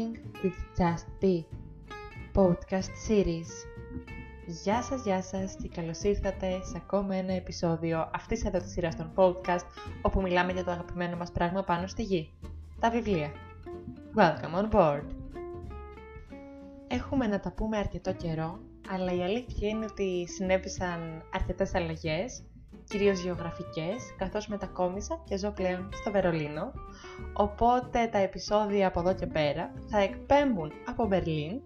Chilling with Just Be Podcast Series. Γεια σας, γεια σας και καλώς ήρθατε σε ακόμα ένα επεισόδιο αυτής εδώ της σειράς των podcast όπου μιλάμε για το αγαπημένο μας πράγμα πάνω στη γη. Τα βιβλία. Welcome on board! Έχουμε να τα πούμε αρκετό καιρό, αλλά η αλήθεια είναι ότι συνέβησαν αρκετές αλλαγές κυρίως γεωγραφικές, καθώς μετακόμισα και ζω πλέον στο Βερολίνο, οπότε τα επεισόδια από εδώ και πέρα θα εκπέμπουν από Μπερλίν.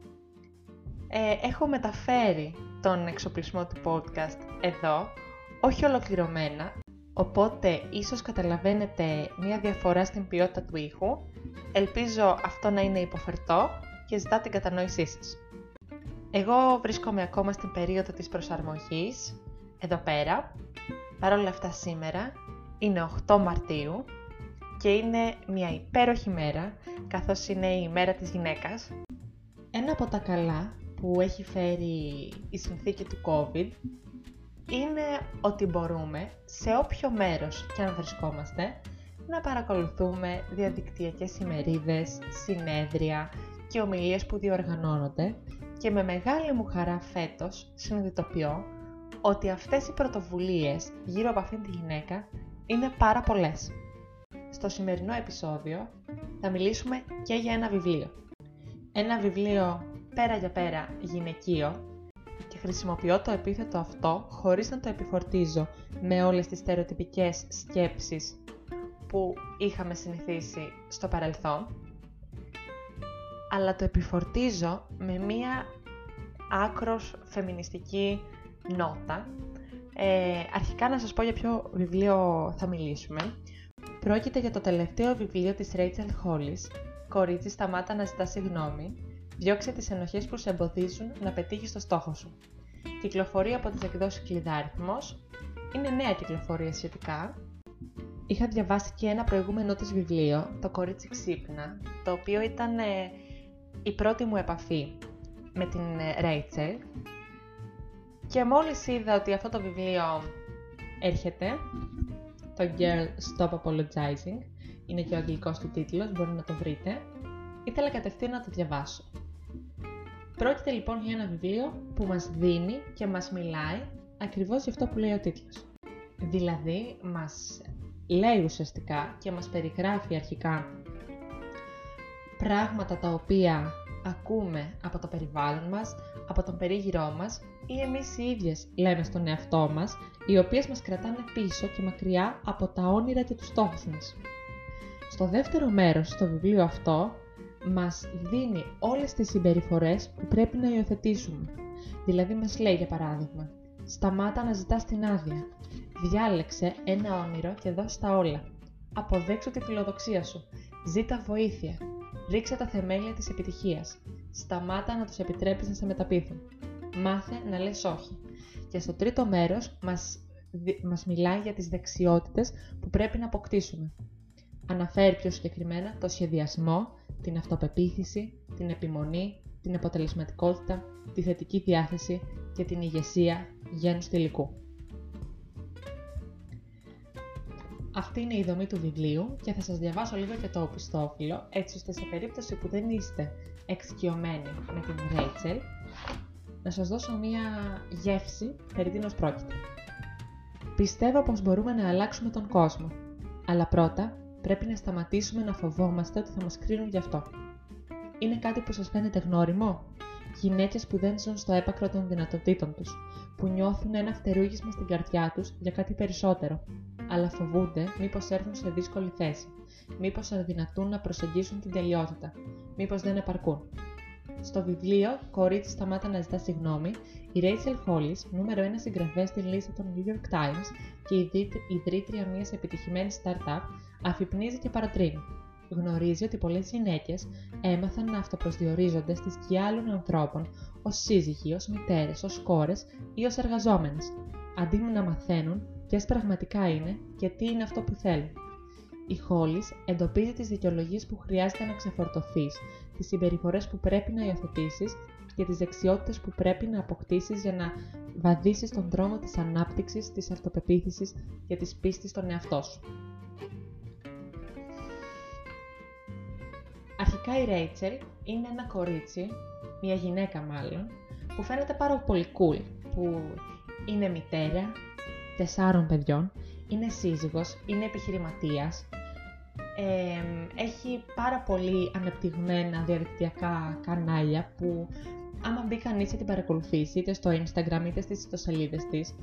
Ε, έχω μεταφέρει τον εξοπλισμό του podcast εδώ, όχι ολοκληρωμένα, οπότε ίσως καταλαβαίνετε μία διαφορά στην ποιότητα του ήχου. Ελπίζω αυτό να είναι υποφερτό και ζητάω την κατανόησή σας. Εγώ βρίσκομαι ακόμα στην περίοδο της προσαρμογής, εδώ πέρα, Παρ' όλα αυτά σήμερα είναι 8 Μαρτίου και είναι μια υπέροχη μέρα, καθώς είναι η μέρα της γυναίκας. Ένα από τα καλά που έχει φέρει η συνθήκη του COVID είναι ότι μπορούμε σε όποιο μέρος και αν βρισκόμαστε να παρακολουθούμε διαδικτυακές ημερίδες, συνέδρια και ομιλίες που διοργανώνονται και με μεγάλη μου χαρά φέτος συνειδητοποιώ ότι αυτές οι πρωτοβουλίες γύρω από αυτήν τη γυναίκα είναι πάρα πολλές. Στο σημερινό επεισόδιο θα μιλήσουμε και για ένα βιβλίο. Ένα βιβλίο πέρα για πέρα γυναικείο και χρησιμοποιώ το επίθετο αυτό χωρίς να το επιφορτίζω με όλες τις στερεοτυπικές σκέψεις που είχαμε συνηθίσει στο παρελθόν, αλλά το επιφορτίζω με μία άκρος φεμινιστική νότα. Ε, αρχικά να σας πω για ποιο βιβλίο θα μιλήσουμε. Πρόκειται για το τελευταίο βιβλίο της Rachel Hollis, «Κορίτσι σταμάτα να ζητάς συγγνώμη, διώξε τις ενοχές που σε εμποδίζουν να πετύχεις το στόχο σου». Κυκλοφορεί από τις εκδόσεις Κλειδάριθμος, είναι νέα κυκλοφορία σχετικά. Είχα διαβάσει και ένα προηγούμενο της βιβλίο, το «Κορίτσι ξύπνα», το οποίο ήταν ε, η πρώτη μου επαφή με την ε, Rachel και μόλις είδα ότι αυτό το βιβλίο έρχεται, το Girl Stop Apologizing, είναι και ο αγγλικός του τίτλος, μπορεί να το βρείτε, ήθελα κατευθείαν να το διαβάσω. Πρόκειται λοιπόν για ένα βιβλίο που μας δίνει και μας μιλάει ακριβώς για αυτό που λέει ο τίτλος. Δηλαδή, μας λέει ουσιαστικά και μας περιγράφει αρχικά πράγματα τα οποία ακούμε από το περιβάλλον μας, από τον περίγυρό μας ή εμείς οι ίδιες λέμε στον εαυτό μας, οι οποίες μας κρατάνε πίσω και μακριά από τα όνειρα και τους στόχους μας. Στο δεύτερο μέρος στο βιβλίο αυτό μας δίνει όλες τις συμπεριφορές που πρέπει να υιοθετήσουμε. Δηλαδή μας λέει για παράδειγμα, σταμάτα να ζητάς την άδεια, διάλεξε ένα όνειρο και δώσ' τα όλα. Αποδέξου τη φιλοδοξία σου, ζήτα βοήθεια, ρίξε τα θεμέλια της επιτυχίας, σταμάτα να τους επιτρέπεις να σε μεταπίθουν μάθε να λες όχι. Και στο τρίτο μέρος μας, μας μιλάει για τις δεξιότητες που πρέπει να αποκτήσουμε. Αναφέρει πιο συγκεκριμένα το σχεδιασμό, την αυτοπεποίθηση, την επιμονή, την αποτελεσματικότητα, τη θετική διάθεση και την ηγεσία γένους τελικού. Αυτή είναι η δομή του βιβλίου και θα σας διαβάσω λίγο και το οπισθόφυλλο, έτσι ώστε σε περίπτωση που δεν είστε εξοικειωμένοι με την Rachel, να σας δώσω μία γεύση περί τίνος πρόκειται. Πιστεύω πως μπορούμε να αλλάξουμε τον κόσμο, αλλά πρώτα πρέπει να σταματήσουμε να φοβόμαστε ότι θα μας κρίνουν γι' αυτό. Είναι κάτι που σας φαίνεται γνώριμο; Γυναίκες που δεν ζουν στο έπακρο των δυνατοτήτων τους, που νιώθουν ένα φτερούγισμα στην καρδιά τους για κάτι περισσότερο, αλλά φοβούνται μήπως έρθουν σε δύσκολη θέση, μήπως αδυνατούν να προσεγγίσουν την τελειότητα, μήπως δεν επαρκούν. Στο βιβλίο Κορίτσι σταμάτα να ζητάς συγγνώμη, η Rachel Hollis, νούμερο 1 συγγραφέας στην λίστα των New York Times και η ιδρύτρια μιας επιτυχημένης startup, αφυπνίζει και παρατρύνει. Γνωρίζει ότι πολλές γυναίκες έμαθαν να αυτοπροσδιορίζονται στη σκιά άλλων ανθρώπων ως σύζυγοι, ως μητέρες, ως κόρες ή ως εργαζόμενες, αντί να μαθαίνουν ποιες πραγματικά είναι και τι είναι αυτό που θέλουν. Η Χόλις εντοπίζει τις δικαιολογίες που χρειάζεται να ξεφορτωθείς, τις συμπεριφορές που πρέπει να υιοθετήσεις και τις δεξιότητες που πρέπει να αποκτήσεις για να βαδίσεις τον δρόμο της ανάπτυξης, της αυτοπεποίθησης και της πίστης στον εαυτό σου. Αρχικά η Ρέιτσελ είναι ένα κορίτσι, μια γυναίκα μάλλον, που φαίνεται πάρα πολύ cool, που είναι μητέρα τεσσάρων παιδιών, είναι σύζυγος, είναι επιχειρηματίας, έχει πάρα πολύ ανεπτυγμένα διαδικτυακά κανάλια που άμα μπει κανείς και την παρακολουθήσει είτε στο Instagram είτε στις ιστοσελίδες της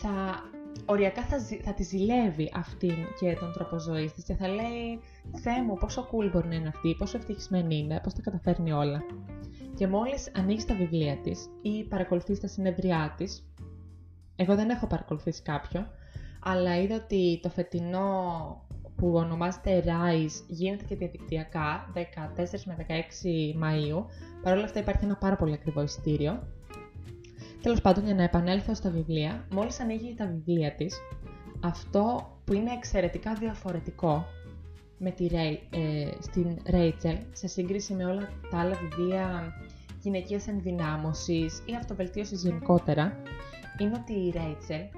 θα οριακά θα, θα τη ζηλεύει αυτήν και τον τρόπο ζωής της και θα λέει Θεέ μου, πόσο cool μπορεί να είναι αυτή, πόσο ευτυχισμένη είναι, πώς τα καταφέρνει όλα. Και μόλις ανοίξει τα βιβλία της ή παρακολουθείς τα συνεδριά της, εγώ δεν έχω παρακολουθήσει κάποιο, αλλά είδα ότι το φετινό που ονομάζεται Rise γίνεται και διαδικτυακά 14 με 16 Μαΐου. Παρ' όλα αυτά υπάρχει ένα πάρα πολύ ακριβό εισιτήριο Τέλος πάντων, για να επανέλθω στα βιβλία, μόλις ανοίγει τα βιβλία της, αυτό που είναι εξαιρετικά διαφορετικό με τη ε, στην Rachel σε σύγκριση με όλα τα άλλα βιβλία γυναικείας ενδυνάμωσης ή αυτοβελτίωσης γενικότερα, είναι ότι η Rachel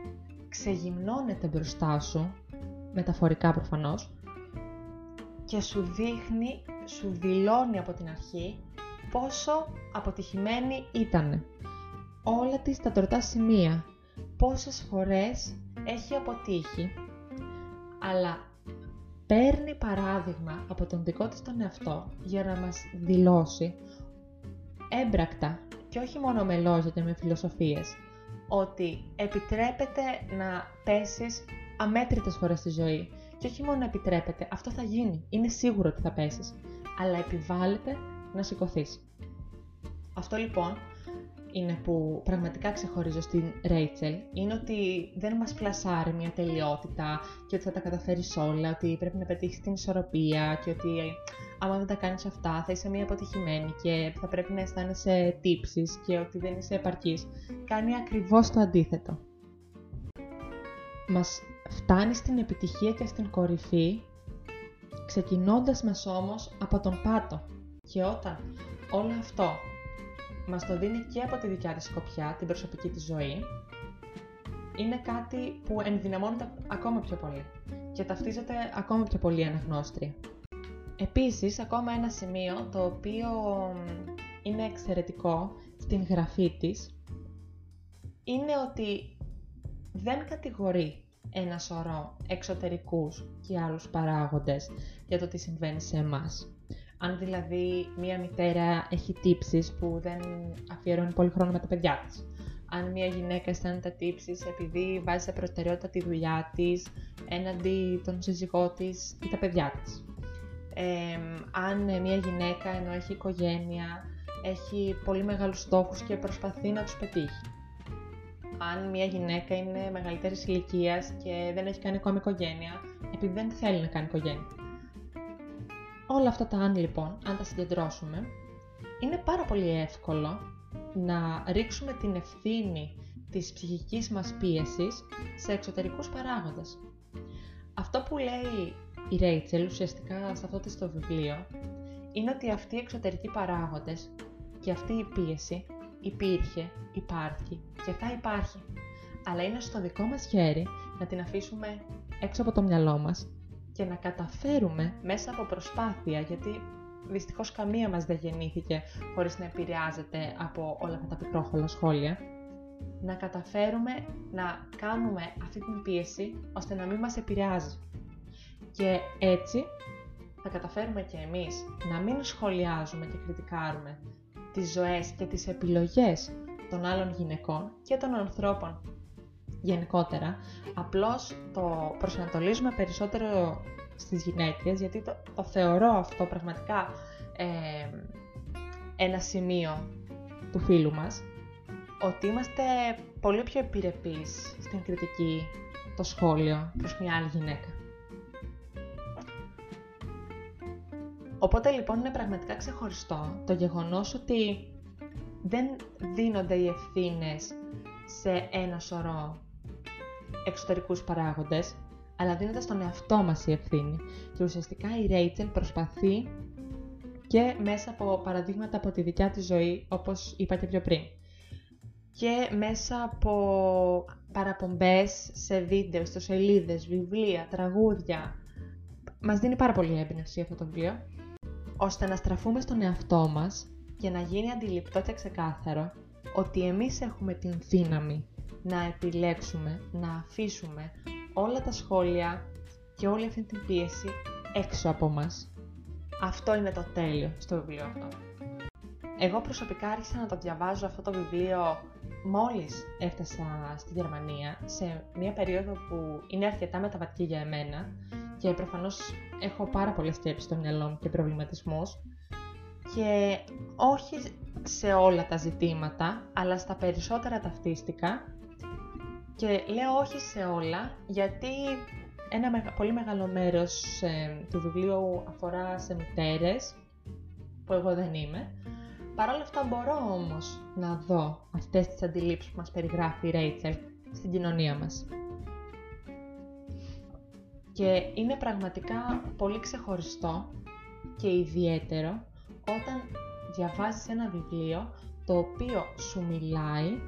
ξεγυμνώνεται μπροστά σου, μεταφορικά προφανώς, και σου δείχνει, σου δηλώνει από την αρχή πόσο αποτυχημένη ήτανε. Όλα τις τα τροτά σημεία, πόσες φορές έχει αποτύχει, αλλά παίρνει παράδειγμα από τον δικό της τον εαυτό για να μας δηλώσει έμπρακτα και όχι μόνο με λόγια και με φιλοσοφίες, ότι επιτρέπεται να πέσεις αμέτρητες φορές στη ζωή. Και όχι μόνο επιτρέπεται, αυτό θα γίνει, είναι σίγουρο ότι θα πέσεις, αλλά επιβάλλεται να σηκωθείς. Αυτό λοιπόν είναι που πραγματικά ξεχωρίζω στην Ρέιτσελ είναι ότι δεν μας πλασάρει μια τελειότητα και ότι θα τα καταφέρεις όλα, ότι πρέπει να πετύχεις την ισορροπία και ότι άμα δεν τα κάνεις αυτά θα είσαι μια αποτυχημένη και θα πρέπει να αισθάνεσαι τύψεις και ότι δεν είσαι επαρκής. Κάνει ακριβώς το αντίθετο. Μας φτάνει στην επιτυχία και στην κορυφή ξεκινώντας μας όμως από τον πάτο. Και όταν όλο αυτό μας το δίνει και από τη δικιά της σκοπιά, την προσωπική της ζωή, είναι κάτι που ενδυναμώνεται ακόμα πιο πολύ και ταυτίζεται ακόμα πιο πολύ αναγνώστρια. Επίσης, ακόμα ένα σημείο το οποίο είναι εξαιρετικό στην γραφή της είναι ότι δεν κατηγορεί ένα σωρό εξωτερικούς και άλλους παράγοντες για το τι συμβαίνει σε εμάς. Αν δηλαδή μία μητέρα έχει τύψεις που δεν αφιερώνει πολύ χρόνο με τα παιδιά της. Αν μία γυναίκα αισθάνεται τύψεις επειδή βάζει σε προτεραιότητα τη δουλειά της έναντι των σύζυγό της ή τα παιδιά της. αν μία γυναίκα ενώ έχει οικογένεια έχει πολύ μεγάλους στόχους και προσπαθεί να τους πετύχει. Αν μία γυναίκα είναι μεγαλύτερης ηλικίας και δεν έχει κάνει ακόμη οικογένεια επειδή δεν θέλει να κάνει οικογένεια. Όλα αυτά τα αν λοιπόν, αν τα συγκεντρώσουμε, είναι πάρα πολύ εύκολο να ρίξουμε την ευθύνη της ψυχικής μας πίεσης σε εξωτερικούς παράγοντες. Αυτό που λέει η Ρέιτσελ ουσιαστικά σε αυτό το βιβλίο είναι ότι αυτοί οι εξωτερικοί παράγοντες και αυτή η πίεση υπήρχε, υπάρχει και θα υπάρχει. Αλλά είναι στο δικό μας χέρι να την αφήσουμε έξω από το μυαλό μας και να καταφέρουμε μέσα από προσπάθεια, γιατί δυστυχώς καμία μας δεν γεννήθηκε χωρίς να επηρεάζεται από όλα αυτά τα πικρόχολα σχόλια, να καταφέρουμε να κάνουμε αυτή την πίεση ώστε να μην μας επηρεάζει. Και έτσι θα καταφέρουμε και εμείς να μην σχολιάζουμε και κριτικάρουμε τις ζωές και τις επιλογές των άλλων γυναικών και των ανθρώπων γενικότερα, απλώς το προσανατολίζουμε περισσότερο στις γυναίκες, γιατί το, το θεωρώ αυτό πραγματικά ε, ένα σημείο του φίλου μας, ότι είμαστε πολύ πιο επιρρεπείς στην κριτική, το σχόλιο προς μια άλλη γυναίκα. Οπότε λοιπόν είναι πραγματικά ξεχωριστό το γεγονός ότι δεν δίνονται οι ευθύνες σε ένα σωρό εξωτερικούς παράγοντες, αλλά δίνεται στον εαυτό μας η ευθύνη. Και ουσιαστικά η Ρέιτσελ προσπαθεί και μέσα από παραδείγματα από τη δικιά της ζωή, όπως είπα και πιο πριν. Και μέσα από παραπομπές σε βίντεο, ιστοσελίδες, βιβλία, τραγούδια. Μας δίνει πάρα πολύ έμπνευση αυτό το βιβλίο. ώστε να στραφούμε στον εαυτό μας και να γίνει αντιληπτό και ξεκάθαρο ότι εμείς έχουμε την δύναμη να επιλέξουμε, να αφήσουμε όλα τα σχόλια και όλη αυτή την πίεση έξω από μας. Αυτό είναι το τέλειο στο βιβλίο αυτό. Εγώ προσωπικά άρχισα να το διαβάζω αυτό το βιβλίο μόλις έφτασα στη Γερμανία, σε μια περίοδο που είναι αρκετά μεταβατική για εμένα και προφανώς έχω πάρα πολλές σκέψεις στο μυαλό μου και προβληματισμούς και όχι σε όλα τα ζητήματα, αλλά στα περισσότερα ταυτίστηκα και λέω όχι σε όλα γιατί ένα πολύ μεγάλο μέρος ε, του βιβλίου αφορά σε μητέρες, που εγώ δεν είμαι. Παρ' όλα αυτά μπορώ όμως να δω αυτές τις αντιλήψεις που μας περιγράφει η Ρέιτσελ στην κοινωνία μας. Και είναι πραγματικά πολύ ξεχωριστό και ιδιαίτερο όταν διαβάζεις ένα βιβλίο το οποίο σου μιλάει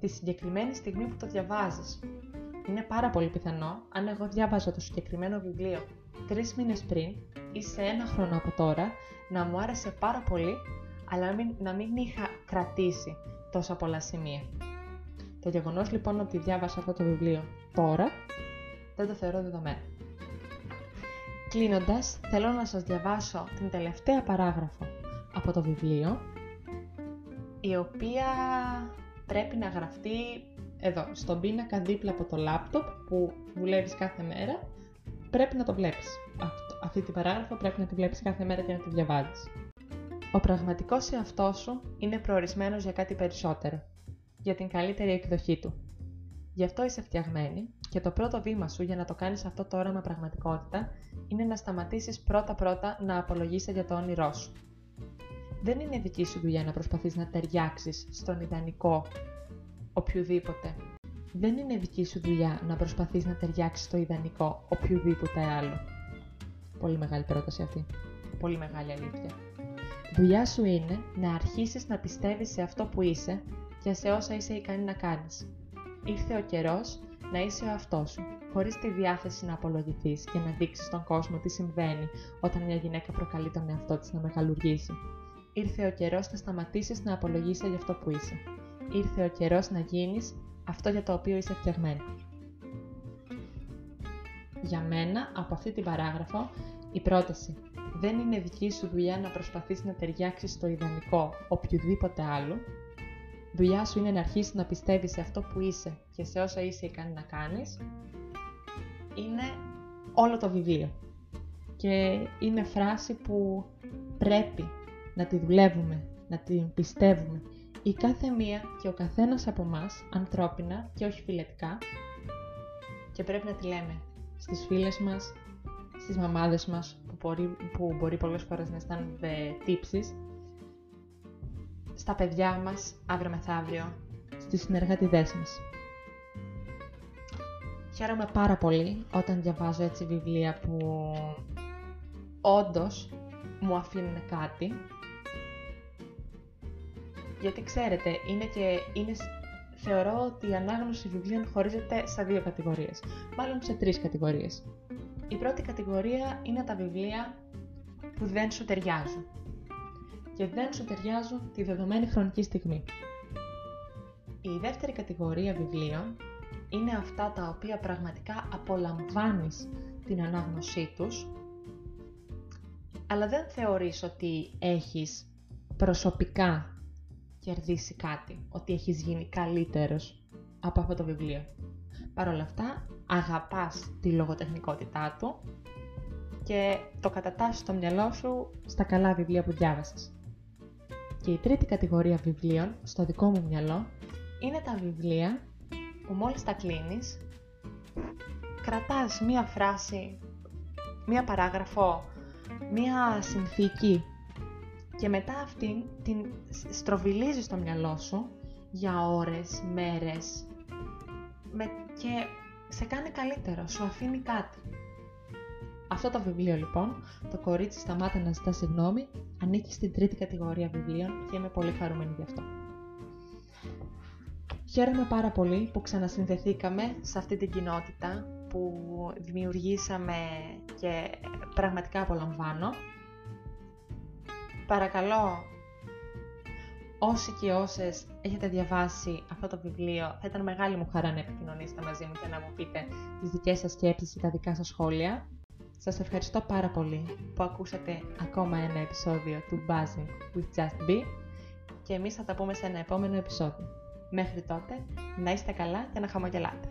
τη συγκεκριμένη στιγμή που το διαβάζεις. Είναι πάρα πολύ πιθανό, αν εγώ διάβαζα το συγκεκριμένο βιβλίο τρεις μήνες πριν ή σε ένα χρόνο από τώρα, να μου άρεσε πάρα πολύ, αλλά να μην, να μην είχα κρατήσει τόσα πολλά σημεία. Το γεγονός λοιπόν ότι διάβασα αυτό το βιβλίο τώρα, δεν το θεωρώ δεδομένο. Κλείνοντας, θέλω να σας διαβάσω την τελευταία παράγραφο από το βιβλίο, η οποία πρέπει να γραφτεί εδώ, στον πίνακα δίπλα από το λάπτοπ που δουλεύεις κάθε μέρα, πρέπει να το βλέπεις. Αυτό, αυτή την παράγραφο πρέπει να τη βλέπεις κάθε μέρα και να τη διαβάζεις. Ο πραγματικός εαυτός σου είναι προορισμένος για κάτι περισσότερο, για την καλύτερη εκδοχή του. Γι' αυτό είσαι φτιαγμένη και το πρώτο βήμα σου για να το κάνεις αυτό το όραμα πραγματικότητα είναι να σταματήσεις πρώτα-πρώτα να απολογίσαι για το όνειρό σου. Δεν είναι δική σου δουλειά να προσπαθείς να ταιριάξεις στον ιδανικό οποιοδήποτε. Δεν είναι δική σου δουλειά να προσπαθείς να ταιριάξεις στο ιδανικό οποιοδήποτε άλλο. Πολύ μεγάλη πρόταση αυτή. Πολύ μεγάλη αλήθεια. Δουλειά σου είναι να αρχίσεις να πιστεύεις σε αυτό που είσαι και σε όσα είσαι ικανή να κάνεις. Ήρθε ο καιρός να είσαι ο αυτό σου, χωρίς τη διάθεση να απολογηθείς και να δείξεις στον κόσμο τι συμβαίνει όταν μια γυναίκα προκαλεί τον εαυτό της να μεγαλουργήσει. Ήρθε ο καιρός να σταματήσεις να απολογείσαι για αυτό που είσαι ήρθε ο καιρός να γίνεις αυτό για το οποίο είσαι φτιαγμένη. Για μένα, από αυτή την παράγραφο, η πρόταση δεν είναι δική σου δουλειά να προσπαθείς να ταιριάξεις στο ιδανικό οποιοδήποτε άλλο. Δουλειά σου είναι να αρχίσεις να πιστεύεις σε αυτό που είσαι και σε όσα είσαι ικανή να κάνεις. Είναι όλο το βιβλίο. Και είναι φράση που πρέπει να τη δουλεύουμε, να την πιστεύουμε η κάθε μία και ο καθένας από μας, ανθρώπινα και όχι φιλετικά, και πρέπει να τη λέμε στις φίλες μας, στις μαμάδες μας, που μπορεί, που μπορεί πολλές φορές να αισθάνονται τύψεις, στα παιδιά μας, αύριο μεθαύριο, στις συνεργατιδές μας. Χαίρομαι πάρα πολύ όταν διαβάζω έτσι βιβλία που όντως μου αφήνουν κάτι γιατί ξέρετε, είναι και είναι, θεωρώ ότι η ανάγνωση βιβλίων χωρίζεται σε δύο κατηγορίες, μάλλον σε τρεις κατηγορίες. Η πρώτη κατηγορία είναι τα βιβλία που δεν σου ταιριάζουν και δεν σου ταιριάζουν τη δεδομένη χρονική στιγμή. Η δεύτερη κατηγορία βιβλίων είναι αυτά τα οποία πραγματικά απολαμβάνεις την ανάγνωσή τους, αλλά δεν θεωρείς ότι έχεις προσωπικά κερδίσει κάτι, ότι έχεις γίνει καλύτερος από αυτό το βιβλίο. Παρ' όλα αυτά, αγαπάς τη λογοτεχνικότητά του και το κατατάσσεις στο μυαλό σου στα καλά βιβλία που διάβασες. Και η τρίτη κατηγορία βιβλίων, στο δικό μου μυαλό, είναι τα βιβλία που μόλις τα κλείνεις, κρατάς μία φράση, μία παράγραφο, μία συνθήκη και μετά αυτήν την στροβιλίζεις στο μυαλό σου για ώρες, μέρες με... και σε κάνει καλύτερο, σου αφήνει κάτι. Αυτό το βιβλίο λοιπόν, το κορίτσι σταμάτα να ζητά συγγνώμη, ανήκει στην τρίτη κατηγορία βιβλίων και είμαι πολύ χαρούμενη γι' αυτό. Χαίρομαι πάρα πολύ που ξανασυνδεθήκαμε σε αυτή την κοινότητα που δημιουργήσαμε και πραγματικά απολαμβάνω Παρακαλώ, όσοι και όσες έχετε διαβάσει αυτό το βιβλίο, θα ήταν μεγάλη μου χαρά να επικοινωνήσετε μαζί μου και να μου πείτε τις δικές σας σκέψεις ή τα δικά σας σχόλια. Σας ευχαριστώ πάρα πολύ που ακούσατε ακόμα ένα επεισόδιο του Buzzing with Just Be και εμείς θα τα πούμε σε ένα επόμενο επεισόδιο. Μέχρι τότε, να είστε καλά και να χαμογελάτε.